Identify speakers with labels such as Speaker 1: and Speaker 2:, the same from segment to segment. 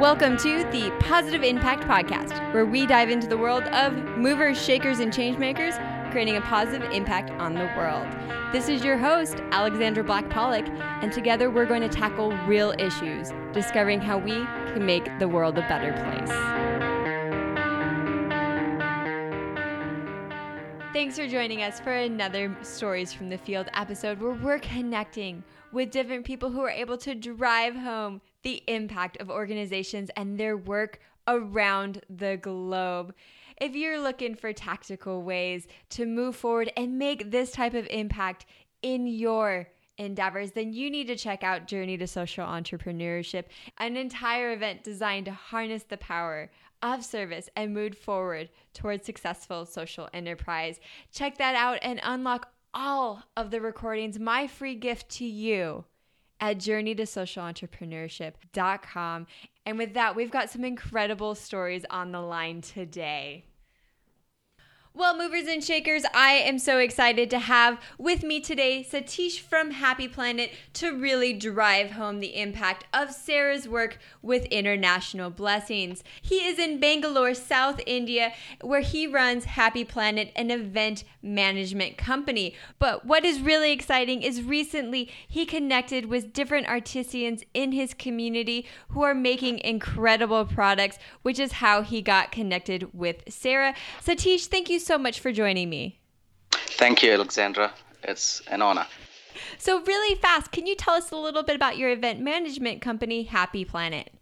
Speaker 1: Welcome to the Positive Impact Podcast, where we dive into the world of movers, shakers, and changemakers, creating a positive impact on the world. This is your host, Alexandra Black Pollock, and together we're going to tackle real issues, discovering how we can make the world a better place. Thanks for joining us for another Stories from the Field episode where we're connecting with different people who are able to drive home the impact of organizations and their work around the globe. If you're looking for tactical ways to move forward and make this type of impact in your endeavors, then you need to check out Journey to Social Entrepreneurship, an entire event designed to harness the power of service and move forward towards successful social enterprise. Check that out and unlock all of the recordings, my free gift to you at journeytosocialentrepreneurship.com. And with that, we've got some incredible stories on the line today. Well, movers and shakers, I am so excited to have with me today Satish from Happy Planet to really drive home the impact of Sarah's work with International Blessings. He is in Bangalore, South India, where he runs Happy Planet, an event management company. But what is really exciting is recently he connected with different artisans in his community who are making incredible products, which is how he got connected with Sarah. Satish, thank you so much for joining me.
Speaker 2: Thank you, Alexandra. It's an honor.
Speaker 1: So, really fast, can you tell us a little bit about your event management company, Happy Planet?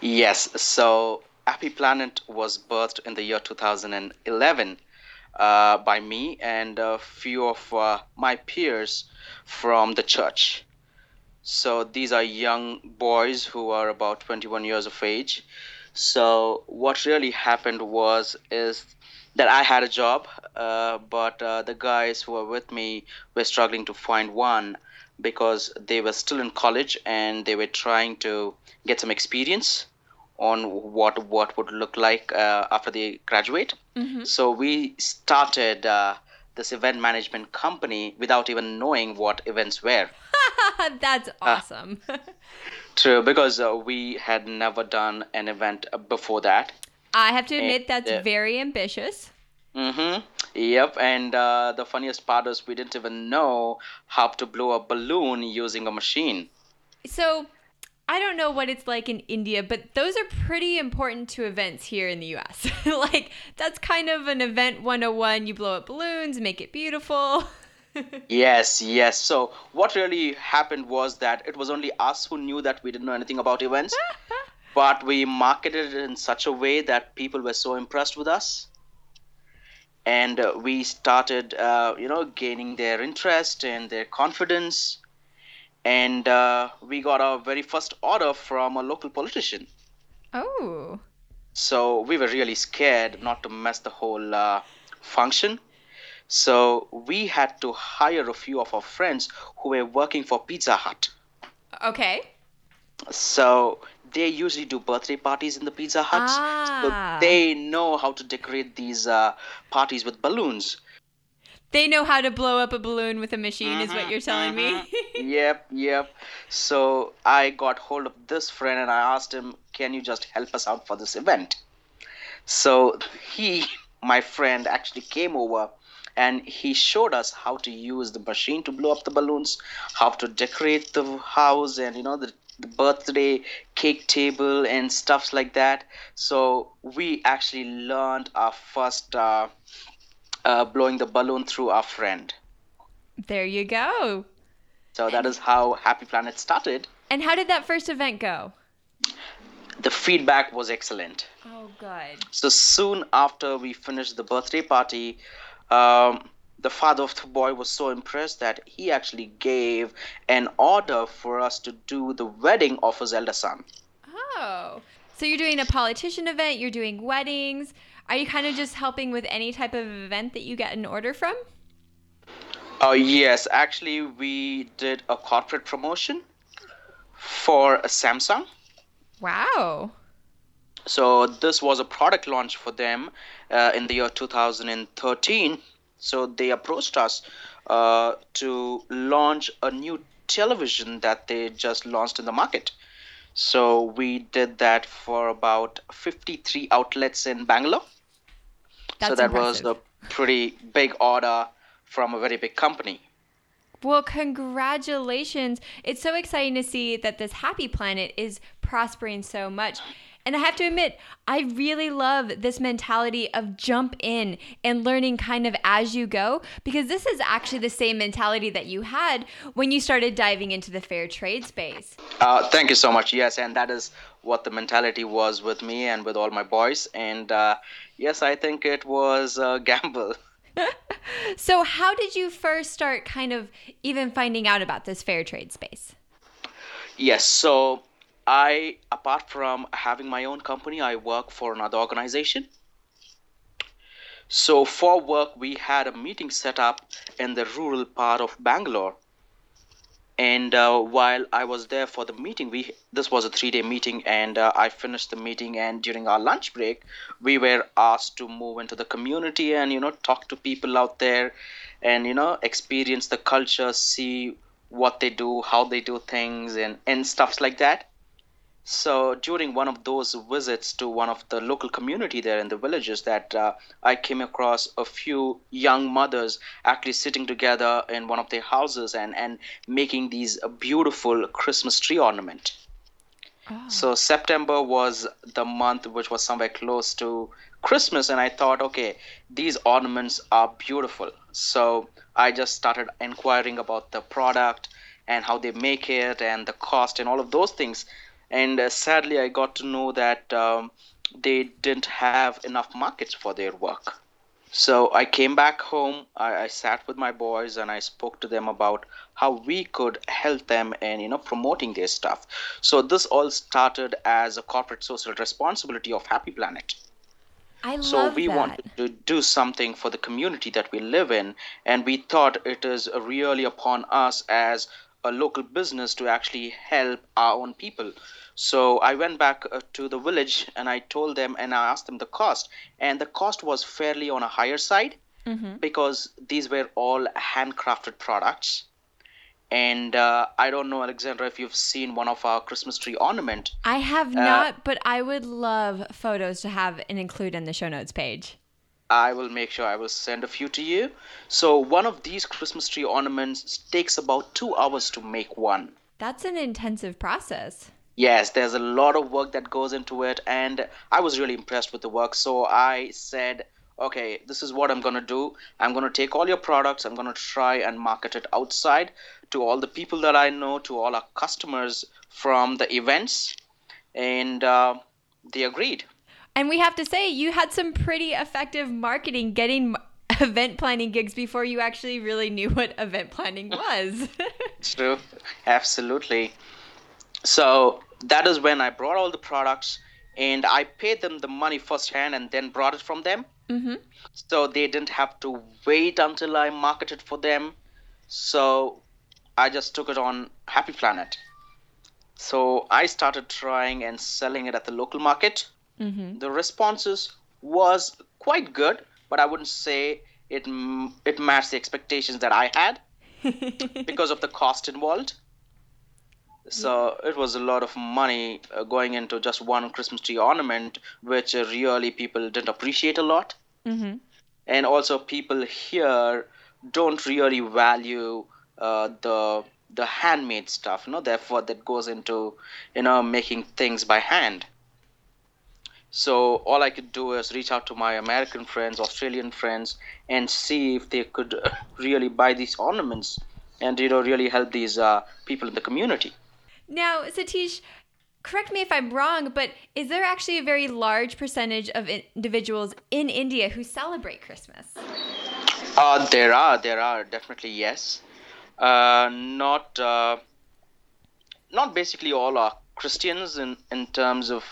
Speaker 2: Yes. So, Happy Planet was birthed in the year 2011 uh, by me and a few of uh, my peers from the church. So, these are young boys who are about 21 years of age. So, what really happened was is that I had a job, uh, but uh, the guys who were with me were struggling to find one because they were still in college and they were trying to get some experience on what what would look like uh, after they graduate. Mm-hmm. So we started uh, this event management company without even knowing what events were.
Speaker 1: That's uh, awesome.
Speaker 2: true, because uh, we had never done an event before that.
Speaker 1: I have to admit, and, that's very ambitious.
Speaker 2: Mm-hmm. Yep. And uh, the funniest part is we didn't even know how to blow a balloon using a machine.
Speaker 1: So I don't know what it's like in India, but those are pretty important to events here in the US. like, that's kind of an event 101. You blow up balloons, make it beautiful.
Speaker 2: yes, yes. So, what really happened was that it was only us who knew that we didn't know anything about events. but we marketed it in such a way that people were so impressed with us. And uh, we started uh, you know gaining their interest and their confidence. And uh, we got our very first order from a local politician.
Speaker 1: Oh.
Speaker 2: So we were really scared not to mess the whole uh, function. So we had to hire a few of our friends who were working for pizza hut.
Speaker 1: Okay
Speaker 2: so they usually do birthday parties in the Pizza Huts. Ah. So they know how to decorate these uh, parties with balloons.
Speaker 1: They know how to blow up a balloon with a machine, mm-hmm, is what mm-hmm, you're telling
Speaker 2: mm-hmm. me. yep, yep. So I got hold of this friend and I asked him, Can you just help us out for this event? So he, my friend, actually came over and he showed us how to use the machine to blow up the balloons, how to decorate the house, and you know, the birthday cake table and stuffs like that. So we actually learned our first uh, uh, blowing the balloon through our friend.
Speaker 1: There you go.
Speaker 2: So that is how Happy Planet started.
Speaker 1: And how did that first event go?
Speaker 2: The feedback was excellent.
Speaker 1: Oh, good.
Speaker 2: So soon after we finished the birthday party, um, the father of the boy was so impressed that he actually gave an order for us to do the wedding of his elder son.
Speaker 1: Oh. So you're doing a politician event, you're doing weddings. Are you kind of just helping with any type of event that you get an order from?
Speaker 2: Oh, uh, yes. Actually, we did a corporate promotion for Samsung.
Speaker 1: Wow.
Speaker 2: So this was a product launch for them uh, in the year 2013 so they approached us uh, to launch a new television that they just launched in the market. So we did that for about 53 outlets in Bangalore.
Speaker 1: That's
Speaker 2: so that
Speaker 1: impressive.
Speaker 2: was a pretty big order from a very big company.
Speaker 1: Well, congratulations. It's so exciting to see that this happy planet is prospering so much. And I have to admit, I really love this mentality of jump in and learning kind of as you go, because this is actually the same mentality that you had when you started diving into the fair trade space.
Speaker 2: Uh, thank you so much. Yes, and that is what the mentality was with me and with all my boys. And uh, yes, I think it was a gamble.
Speaker 1: So, how did you first start kind of even finding out about this fair trade space?
Speaker 2: Yes, so I, apart from having my own company, I work for another organization. So for work, we had a meeting set up in the rural part of Bangalore. And uh, while I was there for the meeting, we this was a three-day meeting, and uh, I finished the meeting. And during our lunch break, we were asked to move into the community and you know talk to people out there, and you know experience the culture, see what they do, how they do things, and and stuffs like that. So during one of those visits to one of the local community there in the villages, that uh, I came across a few young mothers actually sitting together in one of their houses and and making these beautiful Christmas tree ornament. So September was the month which was somewhere close to Christmas, and I thought, okay, these ornaments are beautiful. So I just started inquiring about the product and how they make it and the cost and all of those things. And uh, sadly, I got to know that um, they didn't have enough markets for their work. So I came back home. I, I sat with my boys and I spoke to them about how we could help them in you know promoting their stuff. So this all started as a corporate social responsibility of Happy Planet.
Speaker 1: I love So
Speaker 2: we
Speaker 1: that.
Speaker 2: wanted to do something for the community that we live in, and we thought it is really upon us as a local business to actually help our own people. So I went back uh, to the village and I told them and I asked them the cost, and the cost was fairly on a higher side because these were all handcrafted products. And uh, I don't know, Alexandra, if you've seen one of our Christmas tree ornament.
Speaker 1: I have not, but I would love photos to have and include in the show notes page.
Speaker 2: I will make sure I will send a few to you. So one of these Christmas tree ornaments takes about two hours to make one.
Speaker 1: That's an intensive process.
Speaker 2: Yes, there's a lot of work that goes into it, and I was really impressed with the work. So I said, okay, this is what I'm gonna do. I'm gonna take all your products, I'm gonna try and market it outside to all the people that I know, to all our customers from the events, and uh, they agreed.
Speaker 1: And we have to say, you had some pretty effective marketing getting event planning gigs before you actually really knew what event planning was.
Speaker 2: True, absolutely. So that is when I brought all the products and I paid them the money firsthand and then brought it from them.
Speaker 1: hmm
Speaker 2: So they didn't have to wait until I marketed for them. So I just took it on Happy Planet. So I started trying and selling it at the local market.
Speaker 1: Hmm
Speaker 2: The responses was quite good, but I wouldn't say it it matched the expectations that I had because of the cost involved. So it was a lot of money uh, going into just one Christmas tree ornament, which uh, really people didn't appreciate a lot.
Speaker 1: hmm
Speaker 2: And also, people here don't really value uh, the the handmade stuff, you know, the that goes into you know making things by hand. So all I could do is reach out to my American friends, Australian friends, and see if they could uh, really buy these ornaments and you know really help these uh, people in the community.
Speaker 1: Now, Satish, correct me if I'm wrong, but is there actually a very large percentage of individuals in India who celebrate Christmas?
Speaker 2: Uh, there are, there are definitely yes. Uh, not, uh, not basically all are Christians in in terms of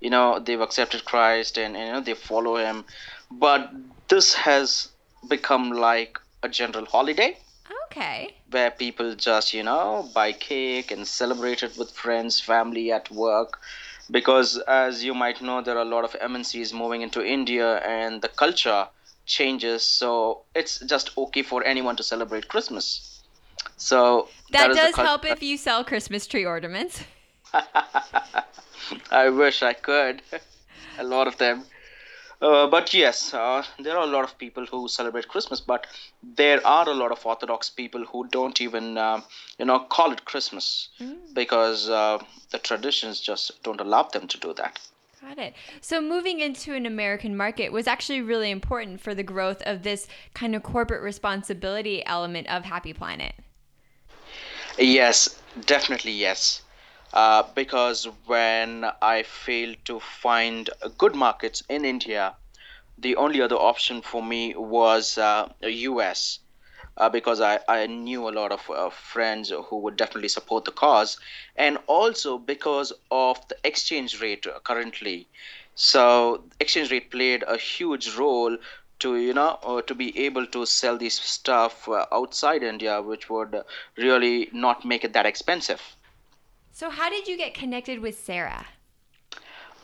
Speaker 2: you know they've accepted Christ and, and you know they follow Him, but this has become like a general holiday
Speaker 1: Okay.
Speaker 2: where people just you know buy cake and celebrate it with friends, family at work. Because as you might know, there are a lot of MNCs moving into India, and the culture changes. So it's just okay for anyone to celebrate Christmas. So
Speaker 1: that,
Speaker 2: the
Speaker 1: does help if you sell Christmas tree ornaments.
Speaker 2: I wish I could. a lot of them. Uh, but yes, uh, there are a lot of people who celebrate Christmas, but there are a lot of Orthodox people who don't even, uh, you know, call it Christmas mm. because uh, the traditions just don't allow them to do that.
Speaker 1: Got it. So moving into an American market was actually really important for the growth of this kind of corporate responsibility element of Happy Planet.
Speaker 2: Yes, definitely yes. Uh, because when I failed to find good markets in India, the only other option for me was uh, US. Uh, because I, I knew a lot of uh, friends who would definitely support the cause, and also because of the exchange rate currently. So exchange rate played a huge role to you know uh, to be able to sell this stuff uh, outside India, which would really not make it that expensive.
Speaker 1: So, how did you get connected with Sarah?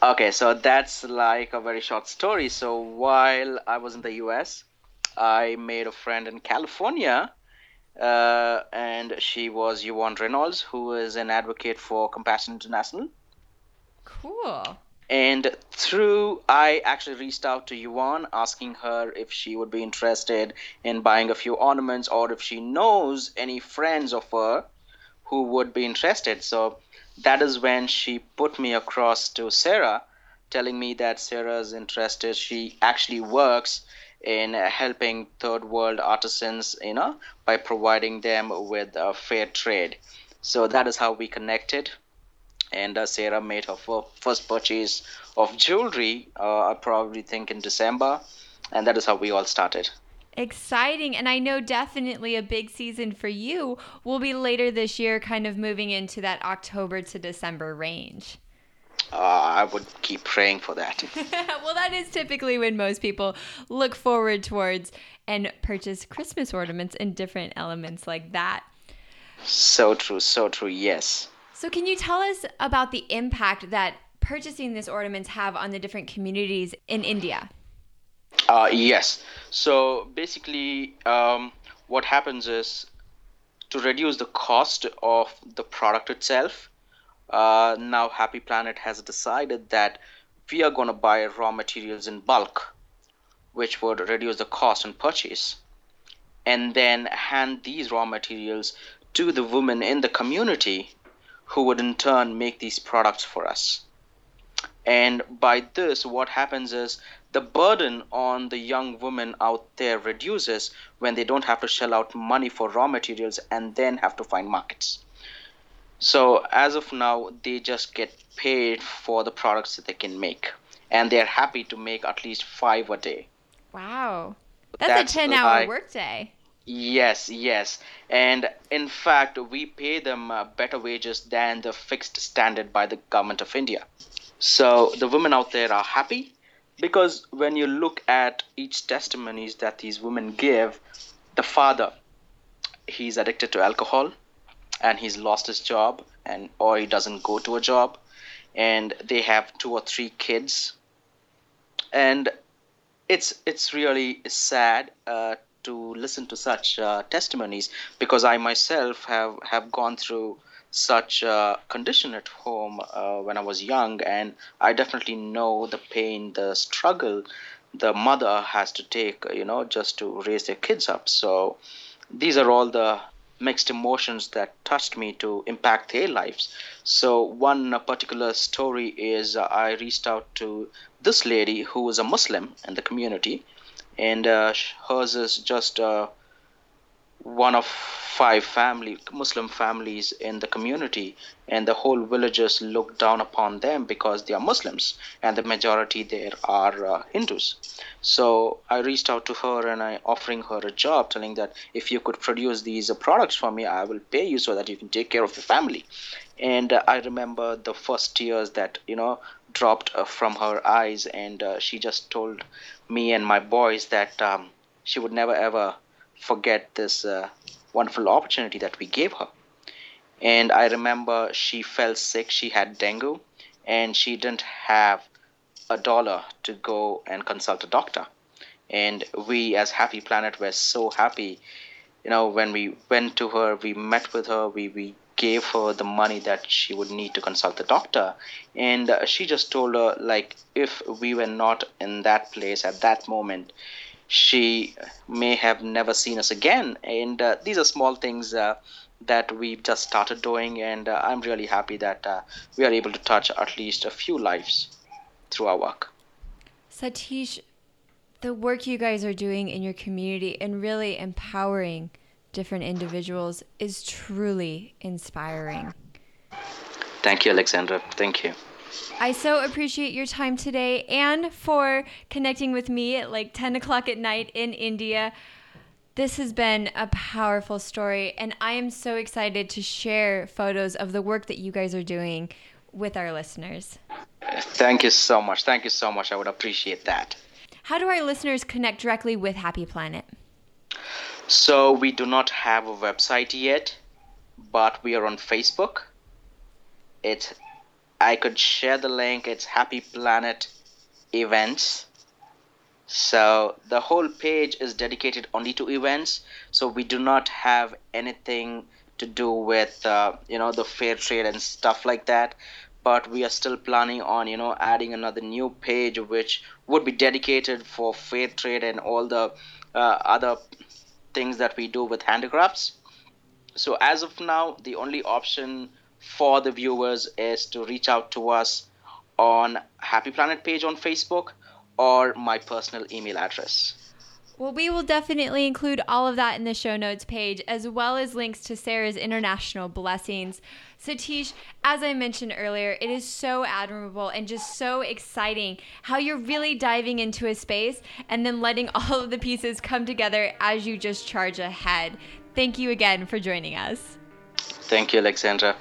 Speaker 2: Okay, so that's like a very short story. So, while I was in the US, I made a friend in California, uh, and she was Yvonne Reynolds, who is an advocate for Compassion International.
Speaker 1: Cool.
Speaker 2: And through, I actually reached out to Yvonne asking her if she would be interested in buying a few ornaments or if she knows any friends of her who would be interested. So that is when she put me across to Sarah, telling me that Sarah is interested. She actually works in helping third world artisans, you know, by providing them with a fair trade. So that is how we connected. And uh, Sarah made her first purchase of jewelry, uh, I probably think in December. And that is how we all started.
Speaker 1: Exciting. And I know definitely a big season for you will be later this year, kind of moving into that October to December range.
Speaker 2: Uh, I would keep praying for that.
Speaker 1: well, that is typically when most people look forward towards and purchase Christmas ornaments and different elements like that.
Speaker 2: So true, so true, yes.
Speaker 1: So, can you tell us about the impact that purchasing these ornaments have on the different communities in India?
Speaker 2: Uh, yes. So basically, um, what happens is to reduce the cost of the product itself. Uh, now, Happy Planet has decided that we are going to buy raw materials in bulk, which would reduce the cost and purchase, and then hand these raw materials to the women in the community who would in turn make these products for us. And by this, what happens is the burden on the young women out there reduces when they don't have to shell out money for raw materials and then have to find markets. So as of now, they just get paid for the products that they can make, and they're happy to make at least five a day.
Speaker 1: Wow, that's, that's a ten-hour like, workday.
Speaker 2: Yes, yes, and in fact, we pay them uh, better wages than the fixed standard by the government of India. So the women out there are happy because when you look at each testimonies that these women give the father he's addicted to alcohol and he's lost his job and or he doesn't go to a job and they have two or three kids. And it's it's really sad uh, to listen to such uh, testimonies because I myself have have gone through such a condition at home uh, when I was young, and I definitely know the pain, the struggle the mother has to take, you know, just to raise their kids up. So these are all the mixed emotions that touched me to impact their lives. So one particular story is uh, I reached out to this lady who is a Muslim in the community, and uh, hers is just uh, one of five family Muslim families in the community, and the whole villagers look down upon them because they are Muslims, and the majority there are uh, Hindus. So I reached out to her and I offering her a job, telling that if you could produce these uh, products for me, I will pay you so that you can take care of your family. And uh, I remember the first tears that you know dropped uh, from her eyes, and uh, she just told me and my boys that um, she would never ever forget this uh, wonderful opportunity that we gave her. And I remember she fell sick, she had dengue, and she didn't have a dollar to go and consult a doctor. And we, as Happy Planet, were so happy. You know, when we went to her, we met with her, we, we gave her the money that she would need to consult the doctor and uh, she just told her like if we were not in that place at that moment she may have never seen us again and uh, these are small things uh, that we've just started doing and uh, i'm really happy that uh, we are able to touch at least a few lives through our work
Speaker 1: satish the work you guys are doing in your community and really empowering different individuals is truly inspiring.
Speaker 2: Thank you, Alexandra. Thank you.
Speaker 1: I so appreciate your time today and for connecting with me at like 10 o'clock at night in India. This has been a powerful story, and I am so excited to share photos of the work that you guys are doing with our listeners.
Speaker 2: Thank you so much. Thank you so much. I would appreciate that.
Speaker 1: How do our listeners connect directly with Happy Planet?
Speaker 2: So we do not have a website yet, but we are on Facebook. It I could share the link. It's Happy Planet Events. So the whole page is dedicated only to events. So we do not have anything to do with uh, you know the fair trade and stuff like that but we are still planning on you know adding another new page which would be dedicated for fair trade and all the uh, other things that we do with handicrafts so as of now the only option for the viewers is to reach out to us on happy planet page on facebook or my personal email address
Speaker 1: well, we will definitely include all of that in the show notes page, as well as links to Sarah's international blessings. Satish, as I mentioned earlier, it is so admirable and just so exciting how you're really diving into a space and then letting all of the pieces come together as you just charge ahead. Thank you again for joining us.
Speaker 2: Thank you, Alexandra.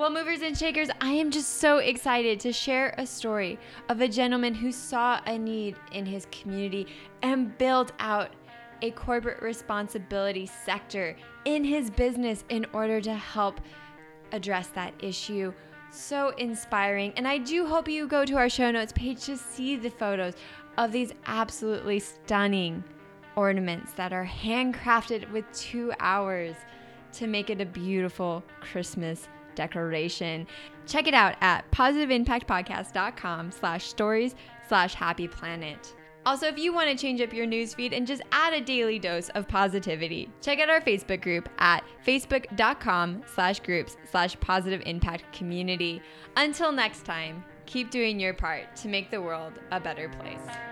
Speaker 1: Well, movers and shakers, I am just so excited to share a story of a gentleman who saw a need in his community and built out a corporate responsibility sector in his business in order to help address that issue. So inspiring. And I do hope you go to our show notes page to see the photos of these absolutely stunning ornaments that are handcrafted with two hours to make it a beautiful Christmas declaration. Check it out at positiveimpactpodcast.com slash stories slash happy planet. Also, if you want to change up your newsfeed and just add a daily dose of positivity, check out our Facebook group at facebook.com slash groups slash positive impact community. Until next time, keep doing your part to make the world a better place.